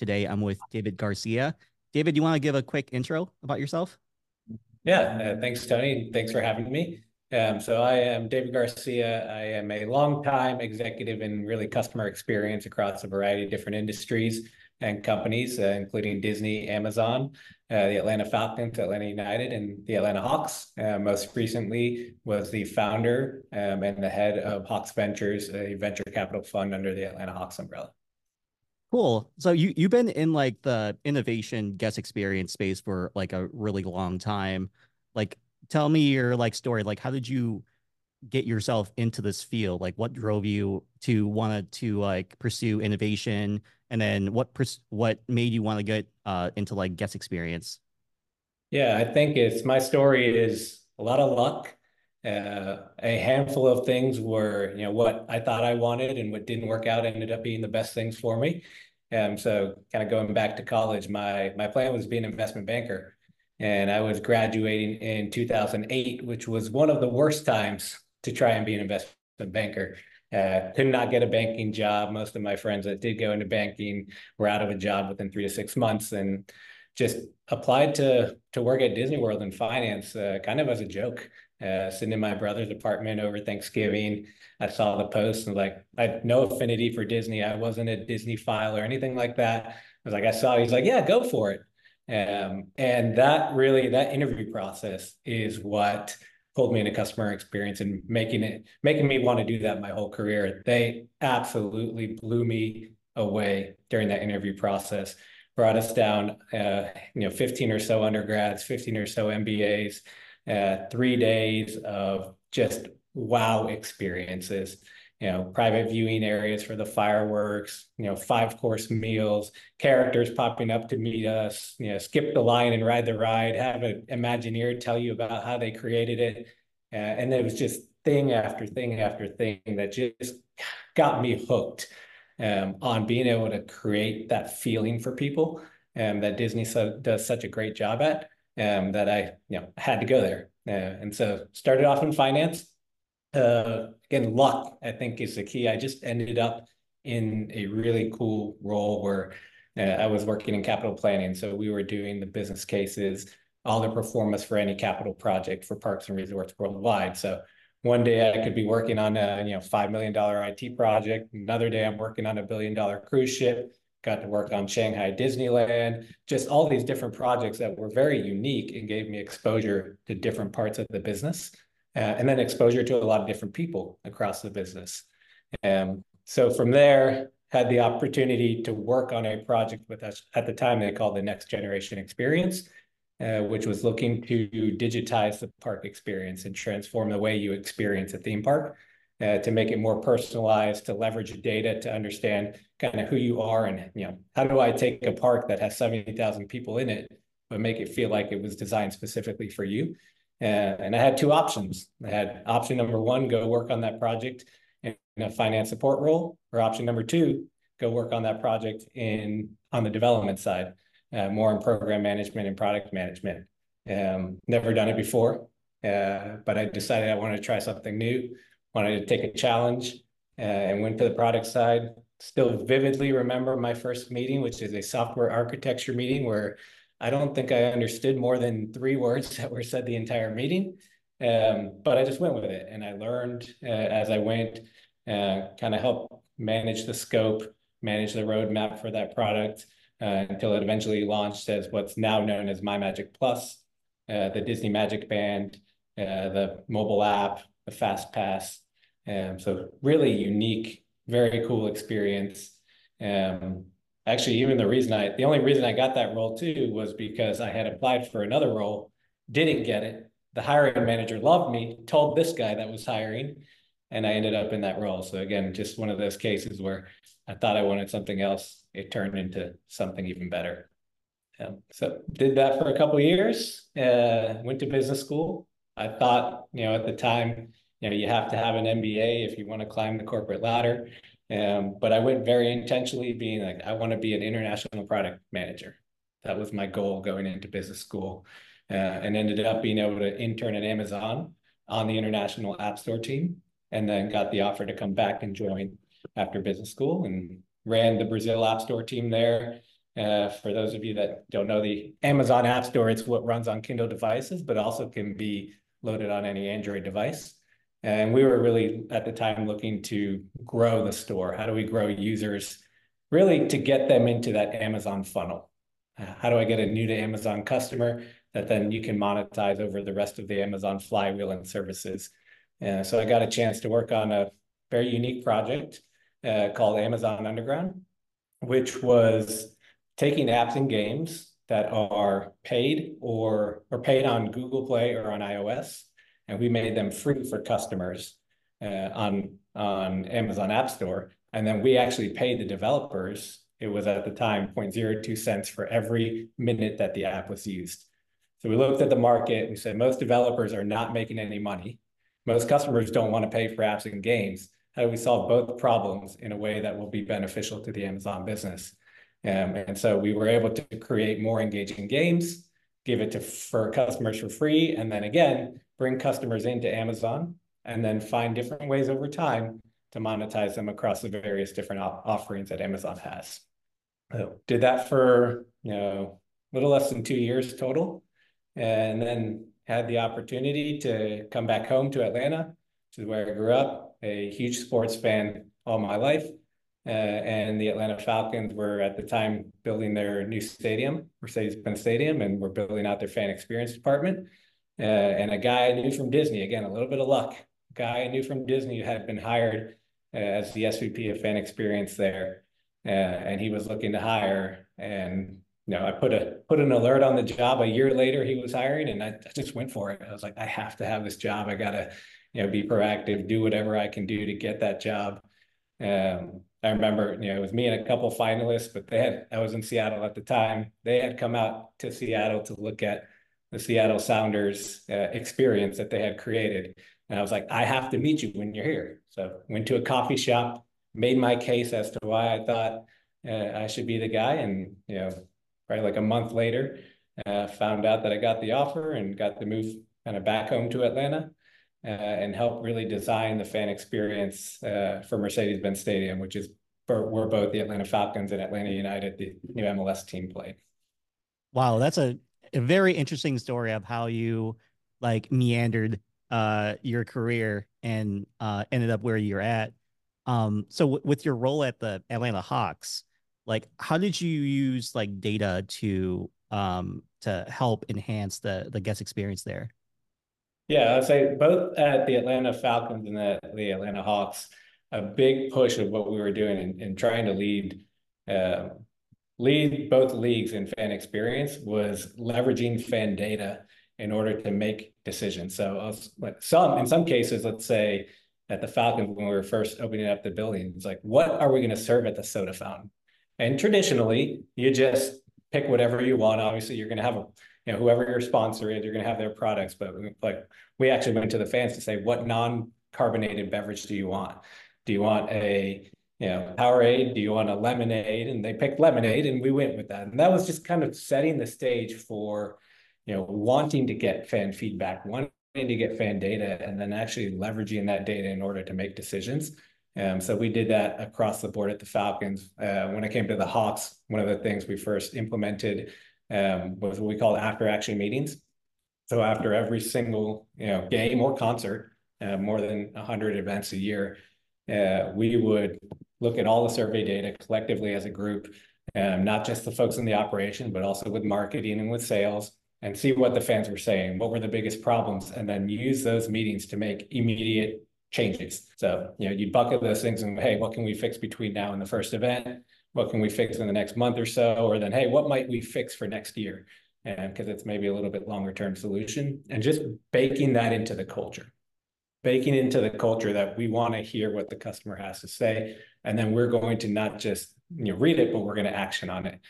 Today I'm with David Garcia. David, do you want to give a quick intro about yourself? Yeah, uh, thanks, Tony. Thanks for having me. Um, so I am David Garcia. I am a longtime executive in really customer experience across a variety of different industries and companies, uh, including Disney, Amazon, uh, the Atlanta Falcons, Atlanta United, and the Atlanta Hawks. Uh, most recently was the founder um, and the head of Hawks Ventures, a venture capital fund under the Atlanta Hawks umbrella. Cool. So you you've been in like the innovation guest experience space for like a really long time. Like tell me your like story. Like how did you get yourself into this field? Like what drove you to want to like pursue innovation and then what pers- what made you want to get uh into like guest experience? Yeah, I think it's my story is a lot of luck. Uh, a handful of things were, you know, what I thought I wanted and what didn't work out ended up being the best things for me. And so kind of going back to college, my my plan was to be an investment banker. And I was graduating in 2008, which was one of the worst times to try and be an investment banker. Uh, could not get a banking job. Most of my friends that did go into banking were out of a job within three to six months, and just applied to to work at Disney World in finance, uh, kind of as a joke. Uh, sitting in my brother's apartment over Thanksgiving, I saw the post and like I had no affinity for Disney. I wasn't a Disneyphile or anything like that. I was like, I saw. He's like, yeah, go for it. Um, and that really that interview process is what pulled me into customer experience and making it making me want to do that my whole career. They absolutely blew me away during that interview process. Brought us down, uh, you know, 15 or so undergrads, 15 or so MBAs, uh, three days of just wow experiences you know, private viewing areas for the fireworks, you know, five course meals, characters popping up to meet us, you know, skip the line and ride the ride, have an Imagineer tell you about how they created it. Uh, and it was just thing after thing after thing that just got me hooked um, on being able to create that feeling for people um, that Disney so, does such a great job at um, that I, you know, had to go there. Uh, and so started off in finance, uh, again, luck, I think, is the key. I just ended up in a really cool role where uh, I was working in capital planning. So we were doing the business cases, all the performance for any capital project for parks and resorts worldwide. So one day I could be working on a you know five million dollar IT project. Another day I'm working on a billion dollar cruise ship. Got to work on Shanghai Disneyland. Just all these different projects that were very unique and gave me exposure to different parts of the business uh, and then exposure to a lot of different people across the business. Um, so from there, had the opportunity to work on a project with us at the time they called the Next Generation Experience, uh, which was looking to digitize the park experience and transform the way you experience a theme park. Uh, to make it more personalized, to leverage data to understand kind of who you are and you know how do I take a park that has 70,000 people in it, but make it feel like it was designed specifically for you. And, and I had two options. I had option number one, go work on that project in a finance support role, or option number two, go work on that project in on the development side, uh, more in program management and product management. Um, never done it before, uh, but I decided I wanted to try something new, wanted to take a challenge, uh, and went to the product side. Still vividly remember my first meeting, which is a software architecture meeting where I don't think I understood more than three words that were said the entire meeting. Um, but I just went with it and I learned uh, as I went, uh, kind of help manage the scope, manage the roadmap for that product, uh, until it eventually launched as what's now known as My Magic Plus, uh, the Disney Magic Band, uh, the mobile app, the FastPass. Um, so really unique, very cool experience. Um, actually, even the reason I, the only reason I got that role too was because I had applied for another role, didn't get it. The hiring manager loved me, told this guy that was hiring, and I ended up in that role. So again, just one of those cases where I thought I wanted something else. It turned into something even better. Um, so did that for a couple years. Uh, went to business school. I thought, you know, at the time, you know, you have to have an MBA if you want to climb the corporate ladder. Um, but I went very intentionally being like, I want to be an international product manager. That was my goal going into business school, uh, and ended up being able to intern at Amazon on the international app store team, and then got the offer to come back and join after business school and ran the Brazil app store team there. Uh, for those of you that don't know the Amazon App Store, it's what runs on Kindle devices, but also can be loaded on any Android device. And we were really at the time looking to grow the store. How do we grow users really to get them into that Amazon funnel? Uh, how do I get a new to Amazon customer that then you can monetize over the rest of the Amazon flywheel and services? Uh, so I got a chance to work on a very unique project uh, called Amazon Underground, which was taking apps and games that are paid or, or paid on Google Play or on iOS and we made them free for customers uh, on on Amazon App Store. And then we actually paid the developers. It was at the time 0.02 cents for every minute that the app was used. So we looked at the market and said most developers are not making any money. Most customers don't want to pay for apps and games. How do we solve both problems in a way that will be beneficial to the Amazon business? Um, and so we were able to create more engaging games, give it to for customers for free, and then again bring customers into Amazon, and then find different ways over time to monetize them across the various different offerings that Amazon has. So did that for, you know, a little less than two years total, and then had the opportunity to come back home to Atlanta, which is where I grew up, a huge sports fan all my life. Uh, and the Atlanta Falcons were at the time building their new stadium, Mercedes-Benz Stadium, and we're building out their fan experience department. Uh, and a guy I knew from Disney, again, a little bit of luck. A guy I knew from Disney had been hired uh, as the SVP of fan experience there. Uh, and he was looking to hire. And you know, I put a put an alert on the job a year later. He was hiring, and I, I just went for it. I was like, I have to have this job. I gotta, you know, be proactive, do whatever I can do to get that job. Um, I remember, you know, it was me and a couple finalists, but they had I was in Seattle at the time. They had come out to Seattle to look at the Seattle Sounders uh, experience that they had created. And I was like, I have to meet you when you're here. So went to a coffee shop, made my case as to why I thought uh, I should be the guy. And, you know, probably like a month later, uh, found out that I got the offer and got the move kind of back home to Atlanta and help really design the fan experience uh, for Mercedes-Benz Stadium, which is where both the Atlanta Falcons and Atlanta United, the new MLS team played. Wow, that's a a very interesting story of how you like meandered uh your career and uh ended up where you're at. Um so with your role at the Atlanta Hawks, like how did you use like data to um to help enhance the the guest experience there? Yeah, I'd say both at the Atlanta Falcons and the, the Atlanta Hawks, a big push of what we were doing and, in trying to lead uh, lead both leagues in fan experience was leveraging fan data in order to make decisions. So some in some cases, let's say at the Falcons when we were first opening up the building, it's like, what are we going to serve at the soda fountain? And traditionally, you just pick whatever you want. Obviously, you're going to have a know whoever your sponsor is, you're going to have their products. But like we actually went to the fans to say, what non-carbonated beverage do you want? Do you want a you know, Powerade, do you want a lemonade? And they picked lemonade and we went with that. And that was just kind of setting the stage for, you know, wanting to get fan feedback, wanting to get fan data, and then actually leveraging that data in order to make decisions. Um, so we did that across the board at the Falcons. Uh, when it came to the Hawks, one of the things we first implemented um, was what we call after action meetings. So after every single you know game or concert, uh, more than 100 events a year, uh, we would look at all the survey data collectively as a group um, not just the folks in the operation, but also with marketing and with sales, and see what the fans were saying, what were the biggest problems, and then use those meetings to make immediate changes. So, you know, you bucket those things and, hey, what can we fix between now and the first event? What can we fix in the next month or so? Or then, hey, what might we fix for next year? And because it's maybe a little bit longer term solution and just baking that into the culture, baking into the culture that we want to hear what the customer has to say. And then we're going to not just, you know, read it, but we're going to action on it.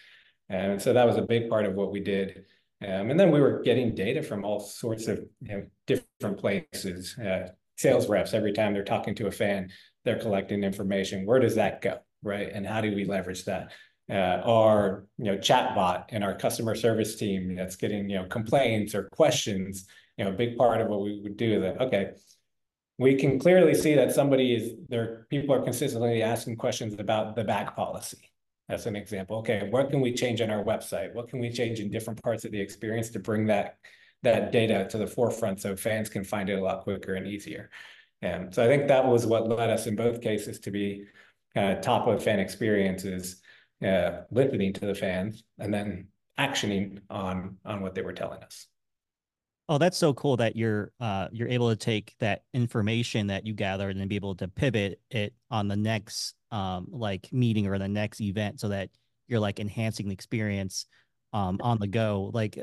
And so that was a big part of what we did. Um, and then we were getting data from all sorts of you know, different places. Uh, sales reps, every time they're talking to a fan, they're collecting information. Where does that go, right? And how do we leverage that? Uh, our you know chatbot and our customer service team that's getting you know complaints or questions. You know, a big part of what we would do is that okay, we can clearly see that somebody is there. People are consistently asking questions about the back policy. That's an example. Okay, what can we change on our website? What can we change in different parts of the experience to bring that that data to the forefront so fans can find it a lot quicker and easier. And so I think that was what led us in both cases to be of top of fan experiences, uh, listening to the fans and then actioning on on what they were telling us. Oh, that's so cool that you're uh, you're able to take that information that you gathered and be able to pivot it on the next um, like meeting or the next event so that you're like enhancing the experience um, on the go. Like,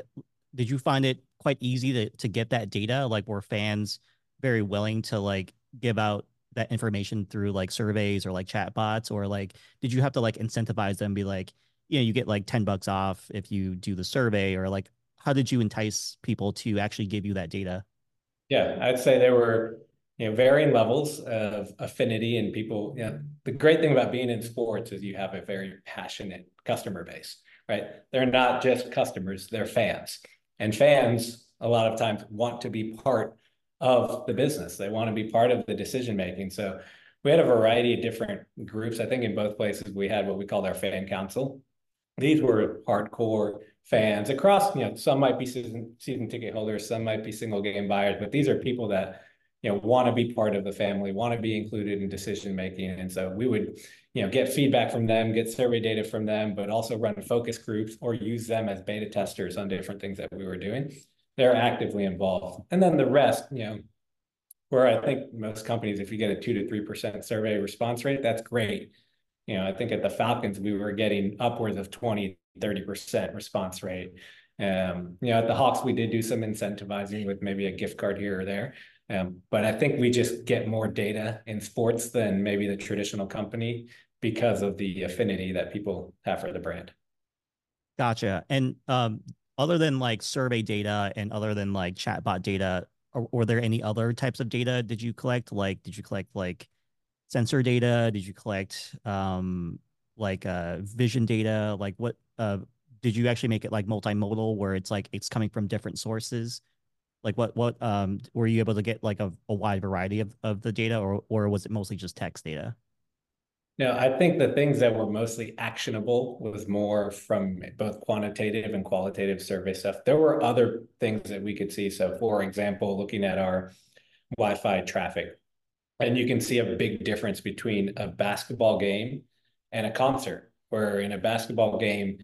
did you find it quite easy to to get that data? Like were fans very willing to like give out that information through like surveys or like chatbots or like did you have to like incentivize them be like you know you get like 10 bucks off if you do the survey or like how did you entice people to actually give you that data? Yeah i'd say there were you know varying levels of affinity and people you know the great thing about being in sports is you have a very passionate customer base right? They're not just customers they're fans. And fans, a lot of times, want to be part of the business. They want to be part of the decision making. So we had a variety of different groups. I think in both places we had what we called our fan council. These were hardcore fans across, you know, some might be season season ticket holders, some might be single game buyers, but these are people that you know want to be part of the family, want to be included in decision making. And so we would you know, get feedback from them, get survey data from them, but also run focus groups or use them as beta testers on different things that we were doing. They're actively involved. And then the rest, you know, where I think most companies, if you get a two to 3% survey response rate, that's great. You know, I think at the Falcons, we were getting upwards of 20, 30% response rate. Um, you know, at the Hawks, we did do some incentivizing with maybe a gift card here or there. Um, but I think we just get more data in sports than maybe the traditional company because of the affinity that people have for the brand. Gotcha. And um, other than like survey data and other than like chatbot data, or were there any other types of data did you collect? Like, did you collect like sensor data? Did you collect um, like uh, vision data? Like, what uh, did you actually make it like multimodal, where it's like it's coming from different sources? Like, what what um, were you able to get like a, a wide variety of of the data, or or was it mostly just text data? No, I think the things that were mostly actionable was more from both quantitative and qualitative survey stuff. There were other things that we could see. So, for example, looking at our Wi-Fi traffic, and you can see a big difference between a basketball game and a concert. Where in a basketball game,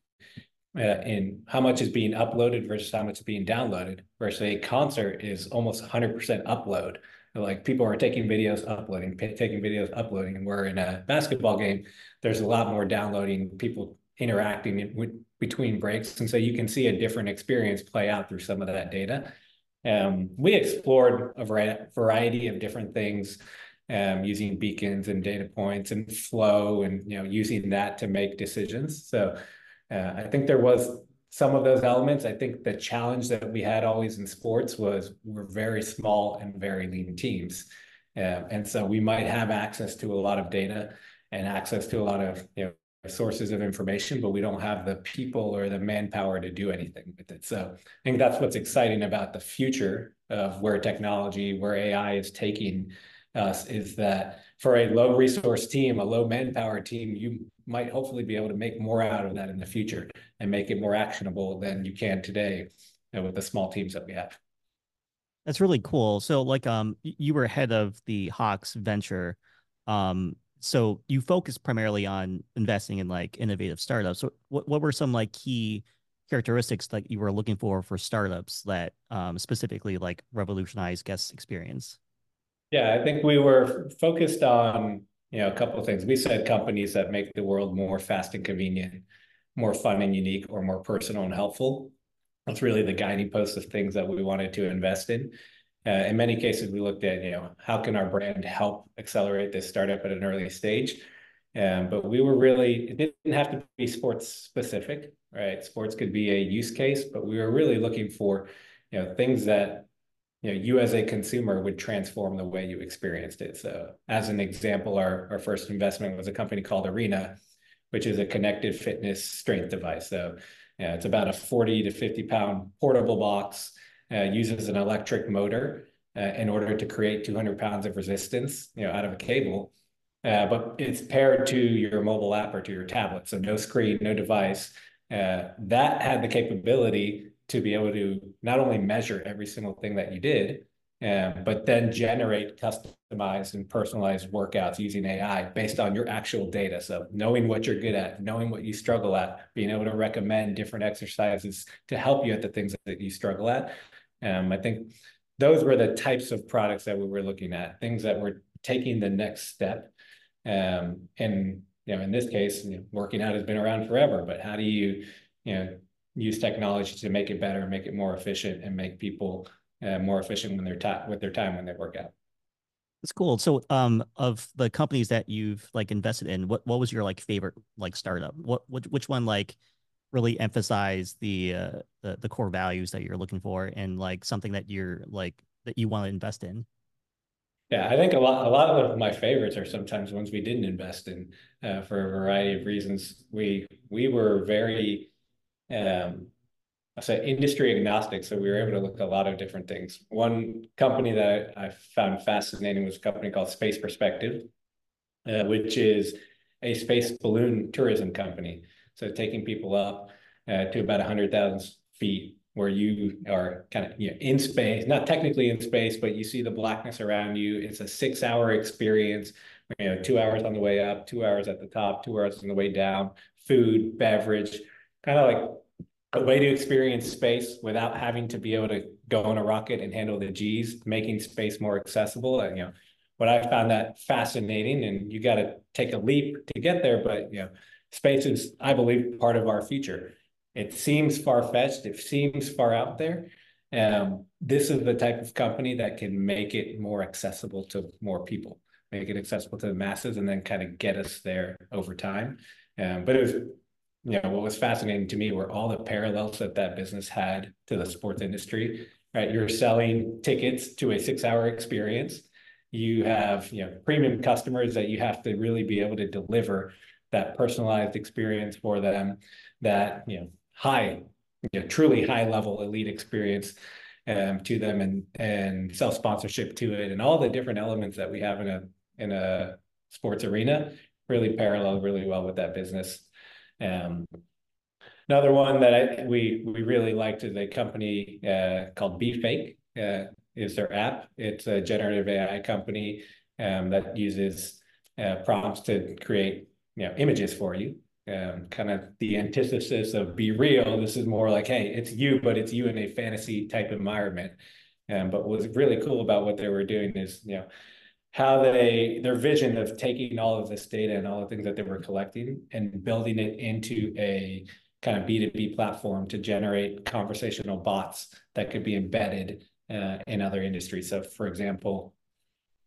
uh, in how much is being uploaded versus how much is being downloaded, versus a concert is almost 100% upload like people are taking videos, uploading, taking videos, uploading. And we're in a basketball game, there's a lot more downloading, people interacting with, between breaks. And so you can see a different experience play out through some of that data. Um, we explored a variety of different things um, using beacons and data points and flow and you know using that to make decisions. So uh, I think there was some of those elements. I think the challenge that we had always in sports was we're very small and very lean teams. Uh, and so we might have access to a lot of data and access to a lot of you know sources of information, but we don't have the people or the manpower to do anything with it. So I think that's what's exciting about the future of where technology, where AI is taking us, is that for a low resource team, a low manpower team, you might hopefully be able to make more out of that in the future and make it more actionable than you can today you know, with the small teams that we have. That's really cool. So like um you were head of the Hawks venture. Um so you focus primarily on investing in like innovative startups. So what, what were some like key characteristics that you were looking for for startups that um, specifically like revolutionize guest experience? Yeah, I think we were focused on you know a couple of things. We said companies that make the world more fast and convenient, more fun and unique, or more personal and helpful. That's really the guiding post of things that we wanted to invest in. Uh, in many cases, we looked at, you know, how can our brand help accelerate this startup at an early stage? Um, but we were really, it didn't have to be sports specific, right? Sports could be a use case, but we were really looking for, you know, things that, you know, you as a consumer would transform the way you experienced it. So as an example, our, our first investment was a company called Arena, which is a connected fitness strength device. So it's about a 40 to 50 pound portable box uh, uses an electric motor uh, in order to create 200 pounds of resistance, you know, out of a cable. Uh, but it's paired to your mobile app or to your tablet, so no screen, no device. that had the capability to be able to not only measure every single thing that you did, um, but then generate customized and personalized workouts using AI based on your actual data. So knowing what you're good at, knowing what you struggle at, being able to recommend different exercises to help you at the things that you struggle at. Um, I think those were the types of products that we were looking at, things that were taking the next step. Um, and you know, in this case, you know, working out has been around forever, but how do you, you know, use technology to make it better, make it more efficient, and make people uh, more efficient when they're ta- with their time when they work out. That's cool. So, um, of the companies that you've like invested in, what what was your like favorite like startup? What, what which one like really emphasize the uh the, the core values that you're looking for and like something that you're like that you want to invest in yeah i think a lot a lot of my favorites are sometimes ones we didn't invest in uh, for a variety of reasons we we were very um say industry agnostic, so we were able to look at a lot of different things. One company that I, I found fascinating was a company called Space Perspective, uh, which is a space balloon tourism company. So taking people up uh, to about 100,000 feet where you are kind of you know, in space, not technically in space, but you see the blackness around you. It's a six hour experience, you know, two hours on the way up, two hours at the top, two hours on the way down, food, beverage, kind of like a way to experience space without having to be able to go on a rocket and handle the G's, making space more accessible. And, you know, what I found that fascinating, and you got to take a leap to get there, but, you know, space is, I believe, part of our future. It seems far-fetched. It seems far out there. Um, this is the type of company that can make it more accessible to more people, make it accessible to the masses, and then kind of get us there over time. Um, but it was, you know, what was fascinating to me were all the parallels that that business had to the sports industry. Right, you're selling tickets to a six-hour experience. You have, you know, premium customers that you have to really be able to deliver that personalized experience for them, that you know high, you know, truly high level elite experience um, to them, and and self sponsorship to it, and all the different elements that we have in a in a sports arena really parallel really well with that business. Um, another one that I, we we really liked is a company uh, called BeFake. Uh, is their app? It's a generative AI company um, that uses uh, prompts to create you know images for you um, kind of the antithesis of BeReal. this is more like hey it's you but it's you in a fantasy type environment um, but what was really cool about what they were doing is you know how they their vision of taking all of this data and all the things that they were collecting and building it into a kind of b2b platform to generate conversational bots that could be embedded uh, in other industries so for example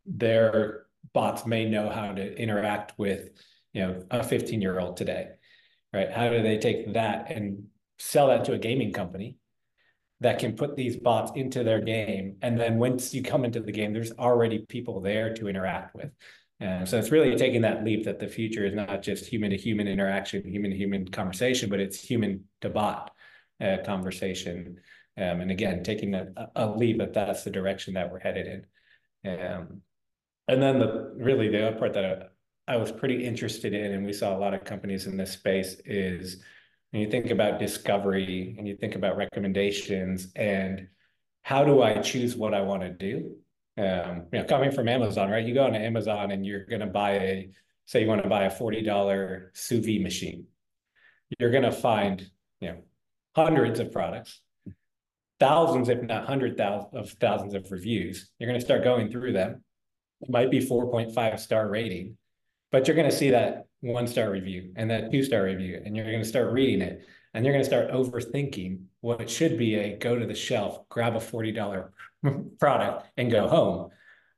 their bots may know how to interact with you know, a 15 year old today, right? How do they take that and sell that to a gaming company that can put these bots into their game? And then once you come into the game, there's already people there to interact with. And so it's really taking that leap that the future is not just human to human interaction, human to human conversation, but it's human to bot uh, conversation. Um, and again, taking a, a leap that that's the direction that we're headed in. Um, and then the really the other part that I was pretty interested in, and we saw a lot of companies in this space, is when you think about discovery and you think about recommendations and how do I choose what I want to do? Um, you know, coming from Amazon, right? You go on Amazon and you're going to buy a say you want to buy a $40 sous vide machine, you're going to find, you know, hundreds of products, thousands, if not hundred thousand of thousands of reviews. You're going to start going through them. It might be 4.5 star rating, but you're going to see that one star review and that two star review, and you're going to start reading it and you're going to start overthinking what should be a go to the shelf, grab a $40 product and go home.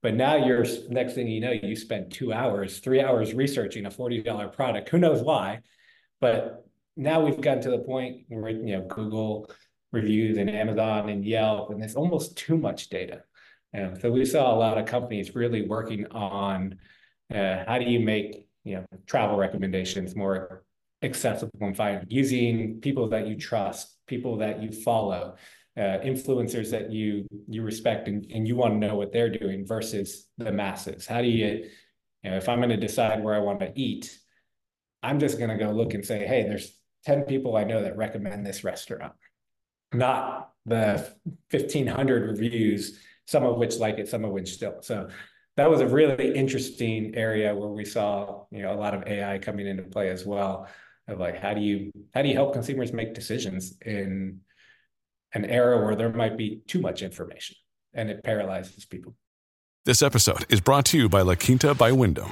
But now you're next thing you know, you spend two hours, three hours researching a $40 product. Who knows why? But now we've gotten to the point where you know Google reviews and Amazon and Yelp, and there's almost too much data. And so we saw a lot of companies really working on uh, how do you make you know travel recommendations more accessible and fine using people that you trust, people that you follow, uh, influencers that you you respect and, and you want to know what they're doing versus the masses. How do you, you know, if I'm going to decide where I want to eat, I'm just going to go look and say, hey, there's 10 people I know that recommend this restaurant, not the 1500 reviews, some of which like it, some of which don't. So that was a really interesting area where we saw, you know, a lot of AI coming into play as well of like, how do you, how do you help consumers make decisions in an era where there might be too much information and it paralyzes people. This episode is brought to you by La Quinta by Wyndham.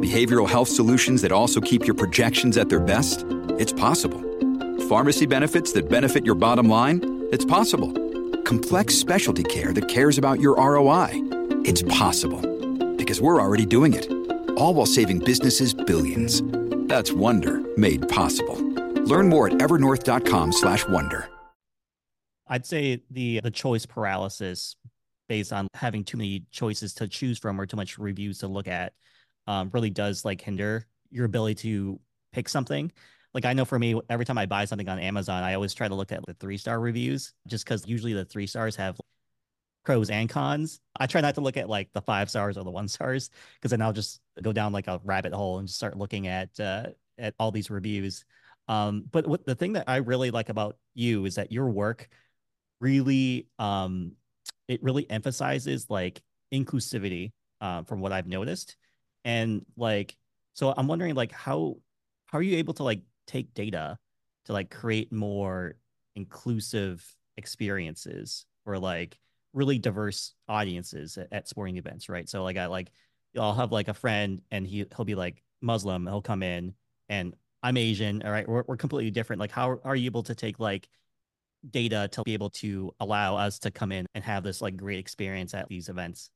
Behavioral health solutions that also keep your projections at their best? It's possible. Pharmacy benefits that benefit your bottom line? It's possible. Complex specialty care that cares about your ROI? It's possible. Because we're already doing it. All while saving businesses billions. That's Wonder made possible. Learn more at evernorth.com/wonder. I'd say the the choice paralysis based on having too many choices to choose from or too much reviews to look at um, really does like hinder your ability to pick something. Like I know for me, every time I buy something on Amazon, I always try to look at the three star reviews just because usually the three stars have pros and cons. I try not to look at like the five stars or the one stars because then I'll just go down like a rabbit hole and just start looking at uh, at all these reviews. Um, but what the thing that I really like about you is that your work really um it really emphasizes like inclusivity uh, from what I've noticed. And like so I'm wondering like how how are you able to like take data to like create more inclusive experiences for like really diverse audiences at, at sporting events, right? So like I like I'll have like a friend and he he'll be like Muslim, he'll come in and I'm Asian, all right, we're, we're completely different. Like how are you able to take like data to be able to allow us to come in and have this like great experience at these events.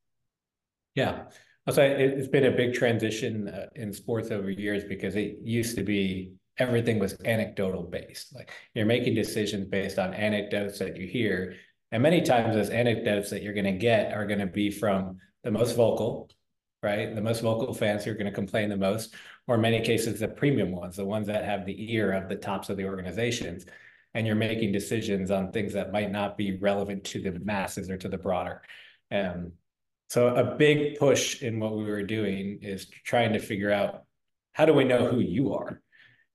Yeah. I'll say it's been a big transition uh, in sports over years because it used to be everything was anecdotal based. Like you're making decisions based on anecdotes that you hear. And many times those anecdotes that you're going to get are going to be from the most vocal, right? The most vocal fans who are going to complain the most, or in many cases, the premium ones, the ones that have the ear of the tops of the organizations and you're making decisions on things that might not be relevant to the masses or to the broader. Um, so a big push in what we were doing is trying to figure out how do we know who you are,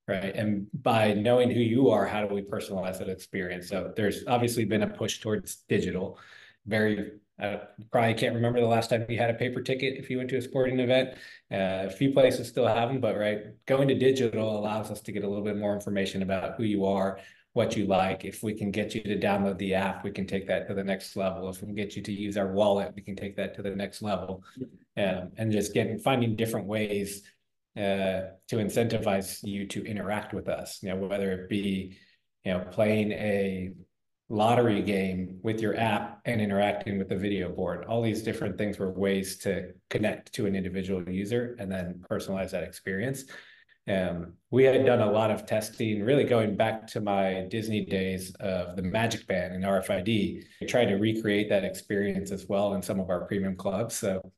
right? And by knowing who you are, how do we personalize that experience? So there's obviously been a push towards digital. Very I probably can't remember the last time you had a paper ticket if you went to a sporting event. Uh, a few places still have them, but right, going to digital allows us to get a little bit more information about who you are, what you like. If we can get you to download the app, we can take that to the next level. If we can get you to use our wallet, we can take that to the next level. Um, and just getting finding different ways uh, to incentivize you to interact with us. You know, whether it be you know playing a lottery game with your app and interacting with the video board. All these different things were ways to connect to an individual user and then personalize that experience. Um, we had done a lot of testing, really going back to my Disney days of the Magic Band and RFID. Tried to recreate that experience as well in some of our premium clubs. So,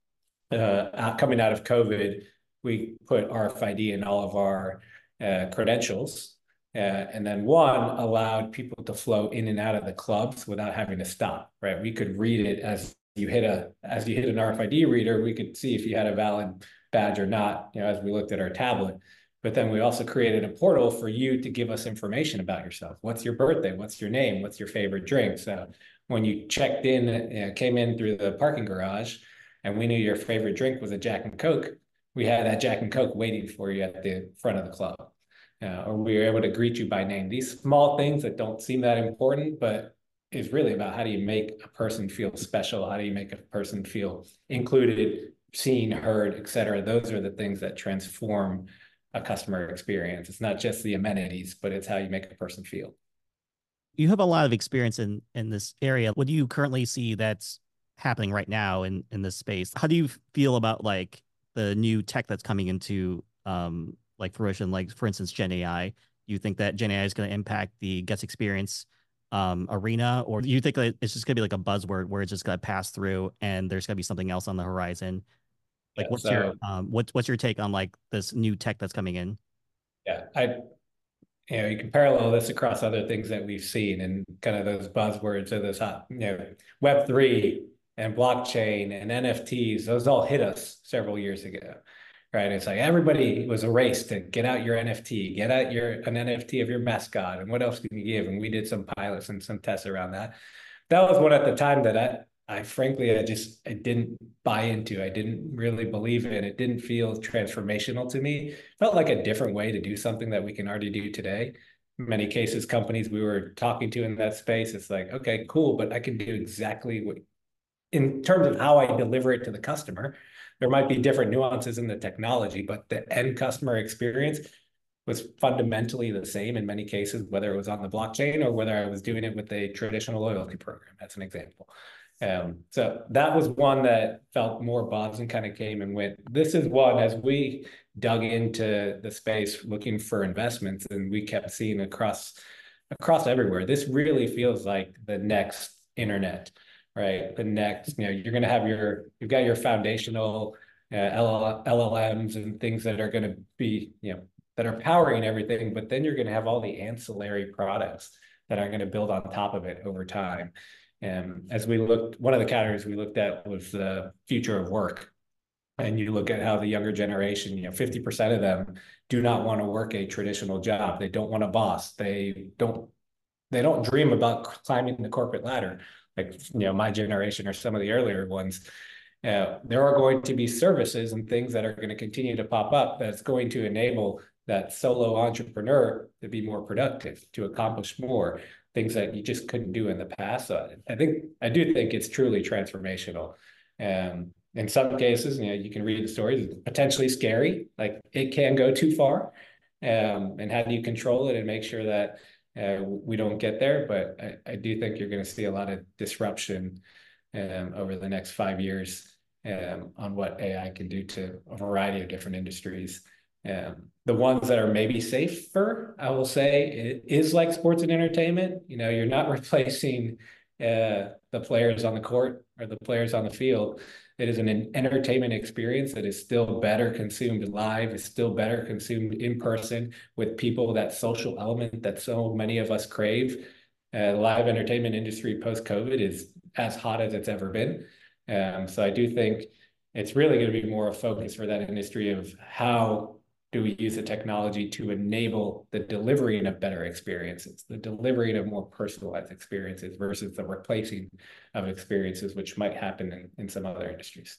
uh, coming out of COVID, we put RFID in all of our uh, credentials. Uh, and then one allowed people to flow in and out of the clubs without having to stop, right? We could read it as you hit a as you hit an RFID reader, we could see if you had a valid badge or not, you know, as we looked at our tablet. But then we also created a portal for you to give us information about yourself. What's your birthday? What's your name? What's your favorite drink? So when you checked in, know, came in through the parking garage, and we knew your favorite drink was a Jack and Coke, we had that Jack and Coke waiting for you at the front of the club. Uh, or we were able to greet you by name. These small things that don't seem that important, but is really about how do you make a person feel special? How do you make a person feel included, seen, heard, et cetera? Those are the things that transform a customer experience. It's not just the amenities, but it's how you make a person feel. You have a lot of experience in in this area. What do you currently see that's happening right now in in this space? How do you feel about like the new tech that's coming into um like fruition, like for instance Gen AI? Do you think that Gen AI is going to impact the guest experience um arena, or do you think that it's just going to be like a buzzword where it's just going to pass through and there's going to be something else on the horizon? Like, yeah, what's so, your um, what's what's your take on like this new tech that's coming in? Yeah, I, you know, you can parallel this across other things that we've seen and kind of those buzzwords or those hot, you know, Web three and blockchain and NFTs. Those all hit us several years ago, right? It's like everybody was a race to get out your NFT, get out your an NFT of your mascot, and what else can you give? And we did some pilots and some tests around that. That was one at the time that I I frankly, I just I didn't buy into. I didn't really believe in. It didn't feel transformational to me. It felt like a different way to do something that we can already do today. In many cases, companies we were talking to in that space, it's like, okay, cool, but I can do exactly what in terms of how I deliver it to the customer. There might be different nuances in the technology, but the end customer experience was fundamentally the same in many cases, whether it was on the blockchain or whether I was doing it with a traditional loyalty program. That's an example. Um, so that was one that felt more and kind of came and went. This is one as we dug into the space looking for investments, and we kept seeing across across everywhere. This really feels like the next internet, right? The next, you know, you're going to have your you've got your foundational uh, LLMs and things that are going to be, you know, that are powering everything, but then you're going to have all the ancillary products that are going to build on top of it over time. And as we looked, one of the categories we looked at was the future of work. And you look at how the younger generation, you know, 50% of them do not want to work a traditional job. They don't want a boss. They don't they don't dream about climbing the corporate ladder like you know my generation or some of the earlier ones uh, there are going to be services and things that are going to continue to pop up that's going to enable that solo entrepreneur to be more productive to accomplish more things that you just couldn't do in the past. So I think I do think it's truly transformational. And in some cases, you know, you can read the stories, potentially scary, like it can go too far. Um, and how do you control it and make sure that uh, we don't get there? But I, I do think you're going to see a lot of disruption um, over the next five years um, on what AI can do to a variety of different industries. Um, the ones that are maybe safer, I will say, it is like sports and entertainment. You know, you're not replacing uh, the players on the court or the players on the field. It is an entertainment experience that is still better consumed live, is still better consumed in person with people, that social element that so many of us crave. Uh, live entertainment industry post COVID is as hot as it's ever been. Um, so I do think it's really going to be more a focus for that industry of how do we use the technology to enable the delivering of better experiences, the delivering of more personalized experiences versus the replacing of experiences, which might happen in, in some other industries.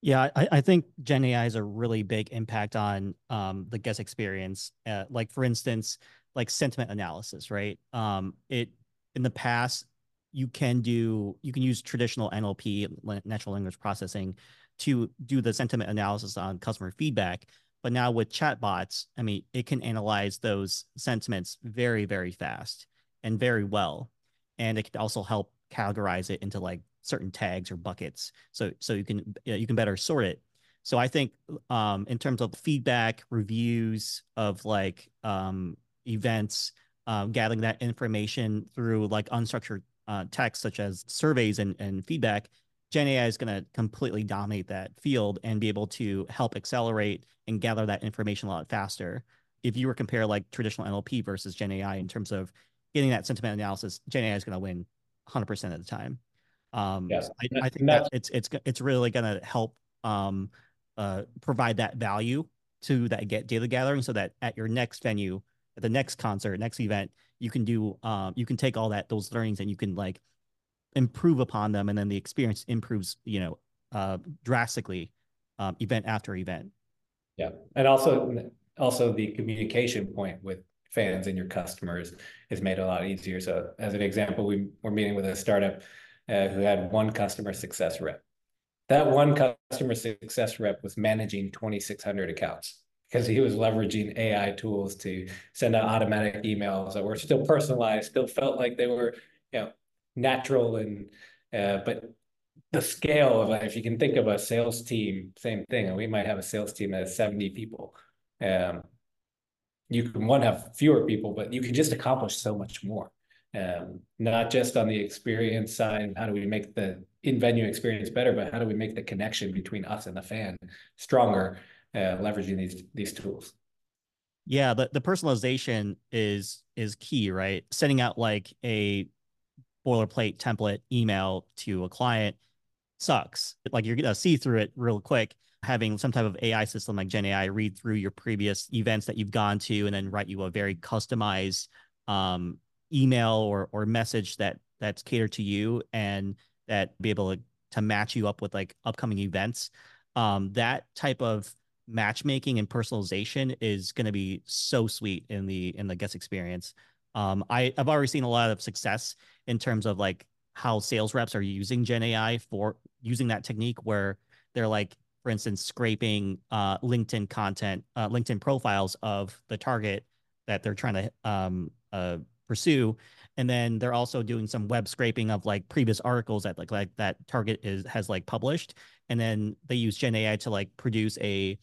Yeah, I, I think Gen AI has a really big impact on um, the guest experience. Uh, like for instance, like sentiment analysis, right? Um, it in the past you can do you can use traditional NLP, natural language processing, to do the sentiment analysis on customer feedback. But now with chatbots, I mean, it can analyze those sentiments very, very fast and very well. And it can also help categorize it into like certain tags or buckets. So so you can you can better sort it. So I think um, in terms of feedback, reviews of like um, events, um, gathering that information through like unstructured uh, text such as surveys and, and feedback Gen AI is going to completely dominate that field and be able to help accelerate and gather that information a lot faster. If you were compare like traditional NLP versus Gen AI in terms of getting that sentiment analysis, Gen AI is going to win 100% of the time. Um, yeah. I, I, think that it's it's it's really going to help um, uh, provide that value to that get data gathering, so that at your next venue, at the next concert, next event, you can do um, you can take all that those learnings and you can like improve upon them, and then the experience improves, you know, uh, drastically, um, event after event. Yeah, and also also the communication point with fans and your customers is made a lot easier. So, as an example, we were meeting with a startup uh, who had one customer success rep. That one customer success rep was managing 2,600 accounts because he was leveraging AI tools to send out automatic emails that were still personalized, still felt like they were, you know, natural and, uh, but the scale of if you can think of a sales team, same thing, and we might have a sales team that has 70 people. Um, you can one have fewer people, but you can just accomplish so much more. Um, not just on the experience side, how do we make the in-venue experience better, but how do we make the connection between us and the fan stronger, uh, leveraging these these tools. Yeah, the, the personalization is is key, right? Sending out like a boilerplate template email to a client sucks. Like you're gonna see through it real quick. Having some type of AI system like Gen AI read through your previous events that you've gone to and then write you a very customized um, email or or message that that's catered to you and that be able to, to match you up with like upcoming events. Um, that type of matchmaking and personalization is going to be so sweet in the in the guest experience. Um, I, I've already seen a lot of success in terms of like how sales reps are using Gen AI for using that technique where they're like, for instance, scraping uh, LinkedIn content, uh, LinkedIn profiles of the target that they're trying to um, uh, pursue. And then they're also doing some web scraping of like previous articles that like like that target is has like published. And then they use gen ai to like produce a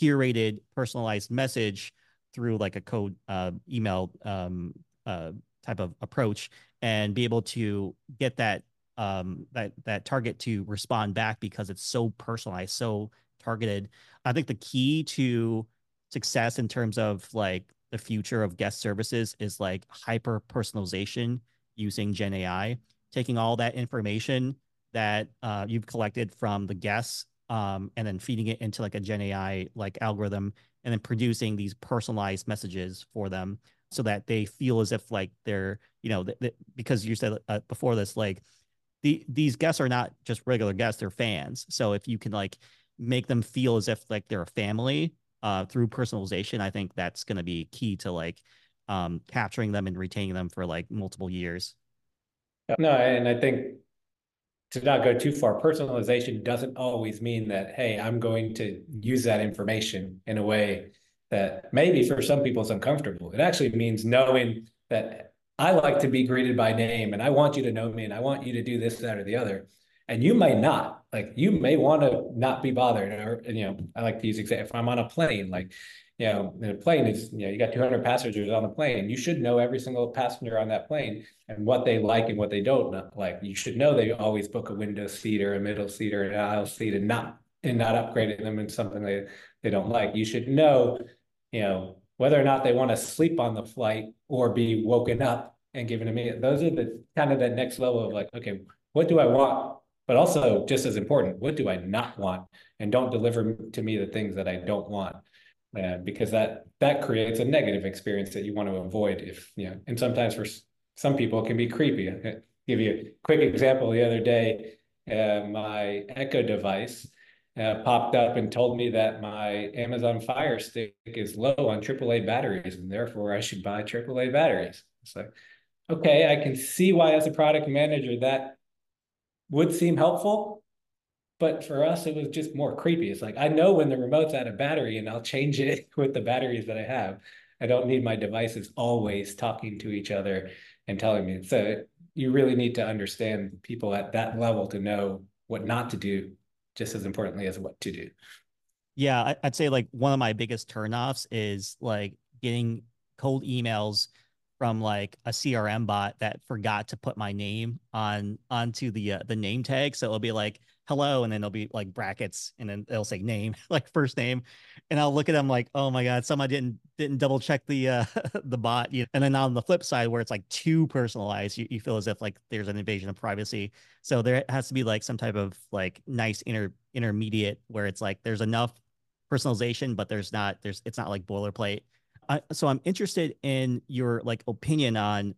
curated personalized message through like a code uh, email um, uh, type of approach and be able to get that um, that that target to respond back because it's so personalized so targeted. I think the key to success in terms of like the future of guest services is like hyper personalization using Gen AI, taking all that information that uh, you've collected from the guests um, and then feeding it into like a Gen AI like algorithm and then producing these personalized messages for them so that they feel as if like they're, you know, th- th- because you said uh, before this, like the, these guests are not just regular guests, they're fans. So if you can like make them feel as if like they're a family, uh, through personalization, I think that's going to be key to like um, capturing them and retaining them for like multiple years. No, and I think to not go too far, personalization doesn't always mean that, hey, I'm going to use that information in a way that maybe for some people it's uncomfortable. It actually means knowing that I like to be greeted by name and I want you to know me and I want you to do this, that, or the other. And you may not. Like you may want to not be bothered. Or you know i like to use example if i'm on a plane like you know the plane is you know you got 200 passengers on the plane. You should know every single passenger on that plane and what they like and what they don't like you should know they always book a window seat or a middle seat or an aisle seat and not and not upgrading them in something they they don't like. You should know you know whether or not they want to sleep on the flight or be woken up and given a minute those are the kind of the next level of like okay what do i want but also just as important, what do I not want? And don't deliver to me the things that I don't want. Uh, because that that creates a negative experience that you want to avoid if you know and sometimes for some people it can be creepy I'll give you a quick example the other day uh, my echo device uh, popped up and told me that my amazon fire stick is low on aaa batteries and therefore i should buy aaa batteries it's like okay i can see why as a product manager that would seem helpful. But for us, it was just more creepy. It's like I know when the remote's out of battery and I'll change it with the batteries that I have. I don't need my devices always talking to each other and telling me. So you really need to understand people at that level to know what not to do, just as importantly as what to do. Yeah, I'd say like one of my biggest turnoffs is like getting cold emails from like a CRM bot that forgot to put my name on onto the uh, the name tag. So it'll be like hello, and then there'll be like brackets, and then it'll say name, like first name, and I'll look at them like, oh my god, somebody didn't didn't double check the uh, the bot. You know? And then on the flip side, where it's like too personalized, you, you feel as if like there's an invasion of privacy. So there has to be like some type of like nice inter intermediate where it's like there's enough personalization, but there's not there's it's not like boilerplate I, so I'm interested in your like opinion on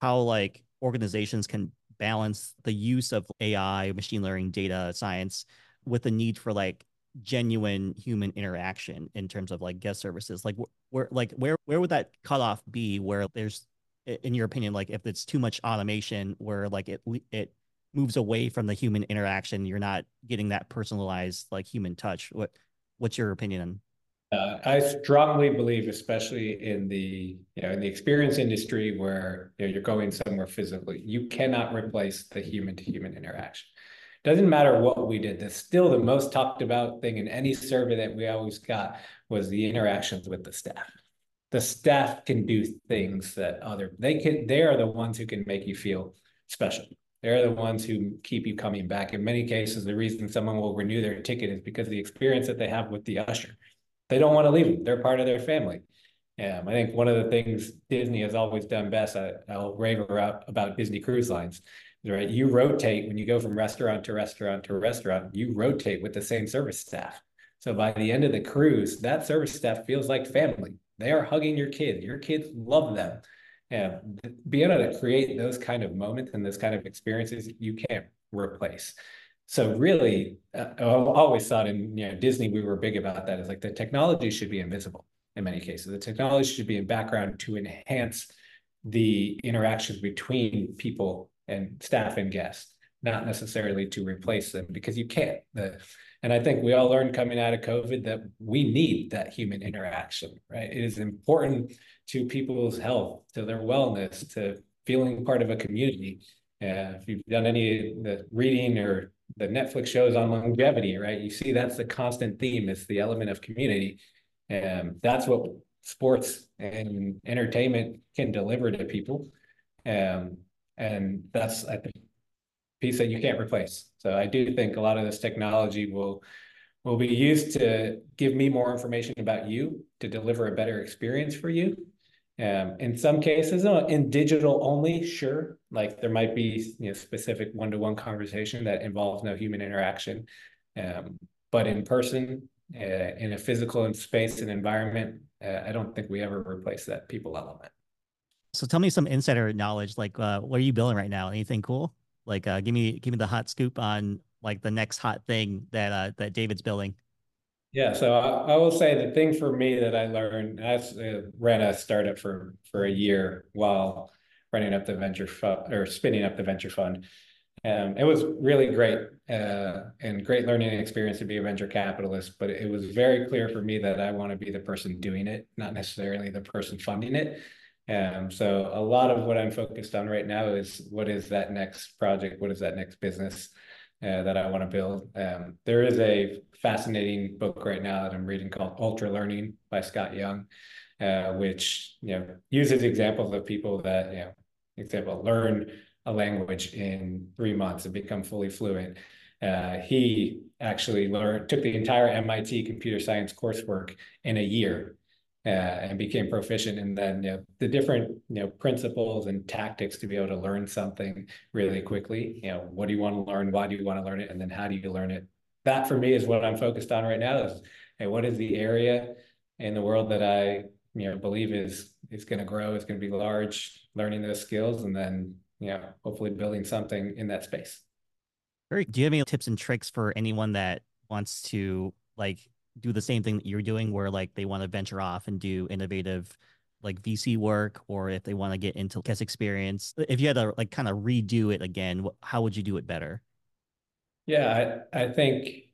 how like organizations can balance the use of AI, machine learning, data science with the need for like genuine human interaction in terms of like guest services. Like where like where where would that cutoff be where there's in your opinion like if it's too much automation where like it it moves away from the human interaction you're not getting that personalized like human touch what what's your opinion on uh, I strongly believe, especially in the you know in the experience industry where you know, you're going somewhere physically, you cannot replace the human to human interaction. Doesn't matter what we did. That's still the most talked about thing in any survey that we always got was the interactions with the staff. The staff can do things that other they can. They are the ones who can make you feel special. They're the ones who keep you coming back. In many cases, the reason someone will renew their ticket is because the experience that they have with the usher they don't want to leave them. They're part of their family. Um, I think one of the things Disney has always done best, I, will rave about, about Disney Cruise Lines, right? You rotate when you go from restaurant to restaurant to restaurant, you rotate with the same service staff. So by the end of the cruise, that service staff feels like family. They are hugging your kid. Your kids love them. And being able to create those kind of moments and those kind of experiences, you can't replace. So really, uh, I've always thought in you know Disney we were big about that. Is like the technology should be invisible in many cases. The technology should be in background to enhance the interactions between people and staff and guests, not necessarily to replace them because you can't. The, and I think we all learned coming out of COVID that we need that human interaction, right? It is important to people's health, to their wellness, to feeling part of a community. Uh, if you've done any the reading or the Netflix shows on longevity, right? You see that's the constant theme. It's the element of community. And that's what sports and entertainment can deliver to people. Um, and that's think piece that you can't replace. So I do think a lot of this technology will will be used to give me more information about you to deliver a better experience for you um, in some cases, in digital only, sure, like there might be you know specific one-to-one conversation that involves no human interaction, um, but in person, uh, in a physical space and environment, uh, I don't think we ever replace that people element. So tell me some insider knowledge. Like, uh, what are you building right now? Anything cool? Like, uh, give me give me the hot scoop on like the next hot thing that uh, that David's building. Yeah, so I, I, will say the thing for me that I learned, I uh, ran a startup for for a year while running up the venture fund or spinning up the venture fund. Um, it was really great uh, and great learning experience to be a venture capitalist, but it was very clear for me that I want to be the person doing it, not necessarily the person funding it. Um, so a lot of what I'm focused on right now is what is that next project? What is that next business? uh, that I want to build. Um, there is a fascinating book right now that I'm reading called Ultra Learning by Scott Young, uh, which you know uses examples of people that you know, example, learn a language in three months and become fully fluent. Uh, he actually learned took the entire MIT computer science coursework in a year uh, and became proficient and then you know, the different you know principles and tactics to be able to learn something really quickly. You know what do you want to learn? Why do you want to learn it? And then how do you learn it that for me is what i'm focused on right now is hey what is the area in the world that i you know believe is is going to grow is going to be large learning those skills and then you know hopefully building something in that space. Very. do you have any tips and tricks for anyone that wants to like do the same thing that you're doing where like they want to venture off and do innovative like VC work or if they want to get into guest experience? If you had to like kind of redo it again how would you do it better yeah I, I think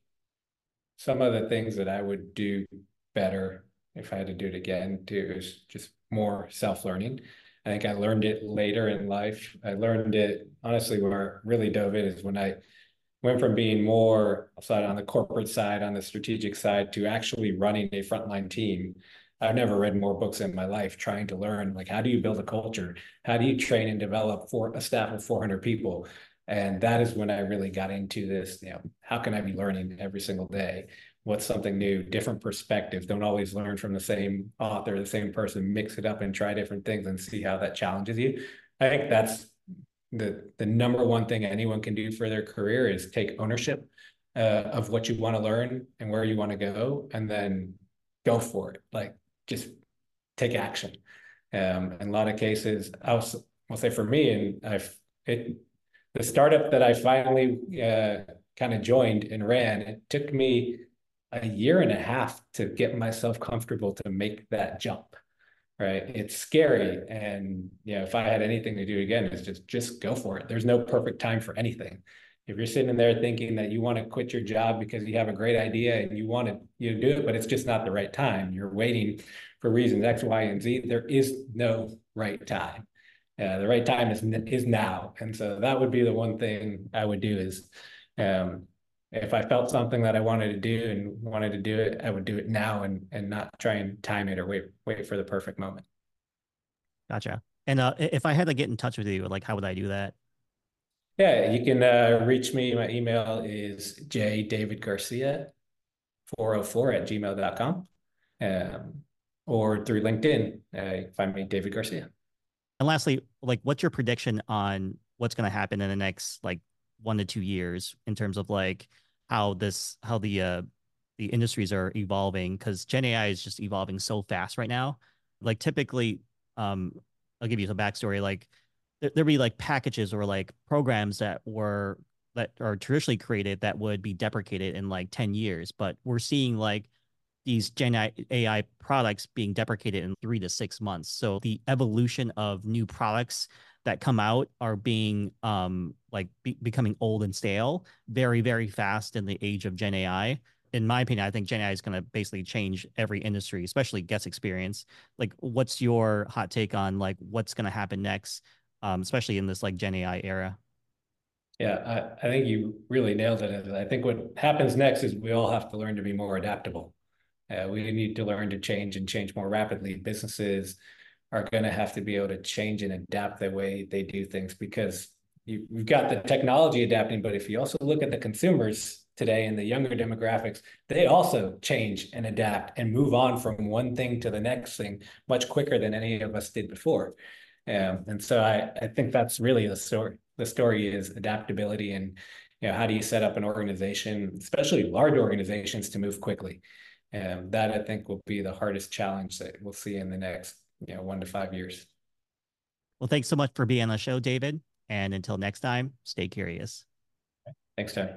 some of the things that I would do better if I had to do it again too is just more self-learning I think I learned it later in life I learned it honestly where I really dove in is when I went from being more side on the corporate side, on the strategic side, to actually running a frontline team I've never read more books in my life trying to learn like how do you build a culture? How do you train and develop for a staff of 400 people? And that is when I really got into this, you know, how can I be learning every single day? What's something new, different perspectives. Don't always learn from the same author, the same person, mix it up and try different things and see how that challenges you. I think that's the the number one thing anyone can do for their career is take ownership uh, of what you want to learn and where you want to go, and then go for it. Like just take action. Um, in a lot of cases, I'll, I'll say for me, and I've it the startup that I finally uh, kind of joined and ran. It took me a year and a half to get myself comfortable to make that jump right? It's scary and you know if i had anything to do again it's just just go for it. There's no perfect time for anything. If you're sitting there thinking that you want to quit your job because you have a great idea and you want to you know, do it but it's just not the right time. You're waiting for reasons x y and z. There is no right time uh, the right time is is now and so that would be the one thing i would do is um, if i felt something that i wanted to do and wanted to do it i would do it now and and not try and time it or wait wait for the perfect moment gotcha and uh, if i had to get in touch with you like how would i do that yeah, you can uh, reach me. My email is jdavidgarcia 404 at gmail.com um, or through LinkedIn. Uh, find me David Garcia. And lastly, like what's your prediction on what's going to happen in the next like one to two years in terms of like how this, how the, uh, the industries are evolving because Gen AI is just evolving so fast right now. Like typically, um, I'll give you some backstory. Like there, would be like packages or like programs that were that are traditionally created that would be deprecated in like 10 years but we're seeing like these gen ai products being deprecated in three to six months so the evolution of new products that come out are being um like be- becoming old and stale very very fast in the age of gen ai in my opinion, I think Gen AI is going to basically change every industry, especially guest experience. Like, what's your hot take on like what's going to happen next? um, especially in this like Gen AI era. Yeah, I, I think you really nailed it. I think what happens next is we all have to learn to be more adaptable. Uh, we need to learn to change and change more rapidly. Businesses are going to have to be able to change and adapt the way they do things because you, have got the technology adapting, but if you also look at the consumers today and the younger demographics, they also change and adapt and move on from one thing to the next thing much quicker than any of us did before. Um, and so I, I think that's really the story. The story is adaptability and you know how do you set up an organization, especially large organizations, to move quickly. And that I think will be the hardest challenge that we'll see in the next you know one to five years. Well, thanks so much for being on the show, David. And until next time, stay curious. Thanks, Tony.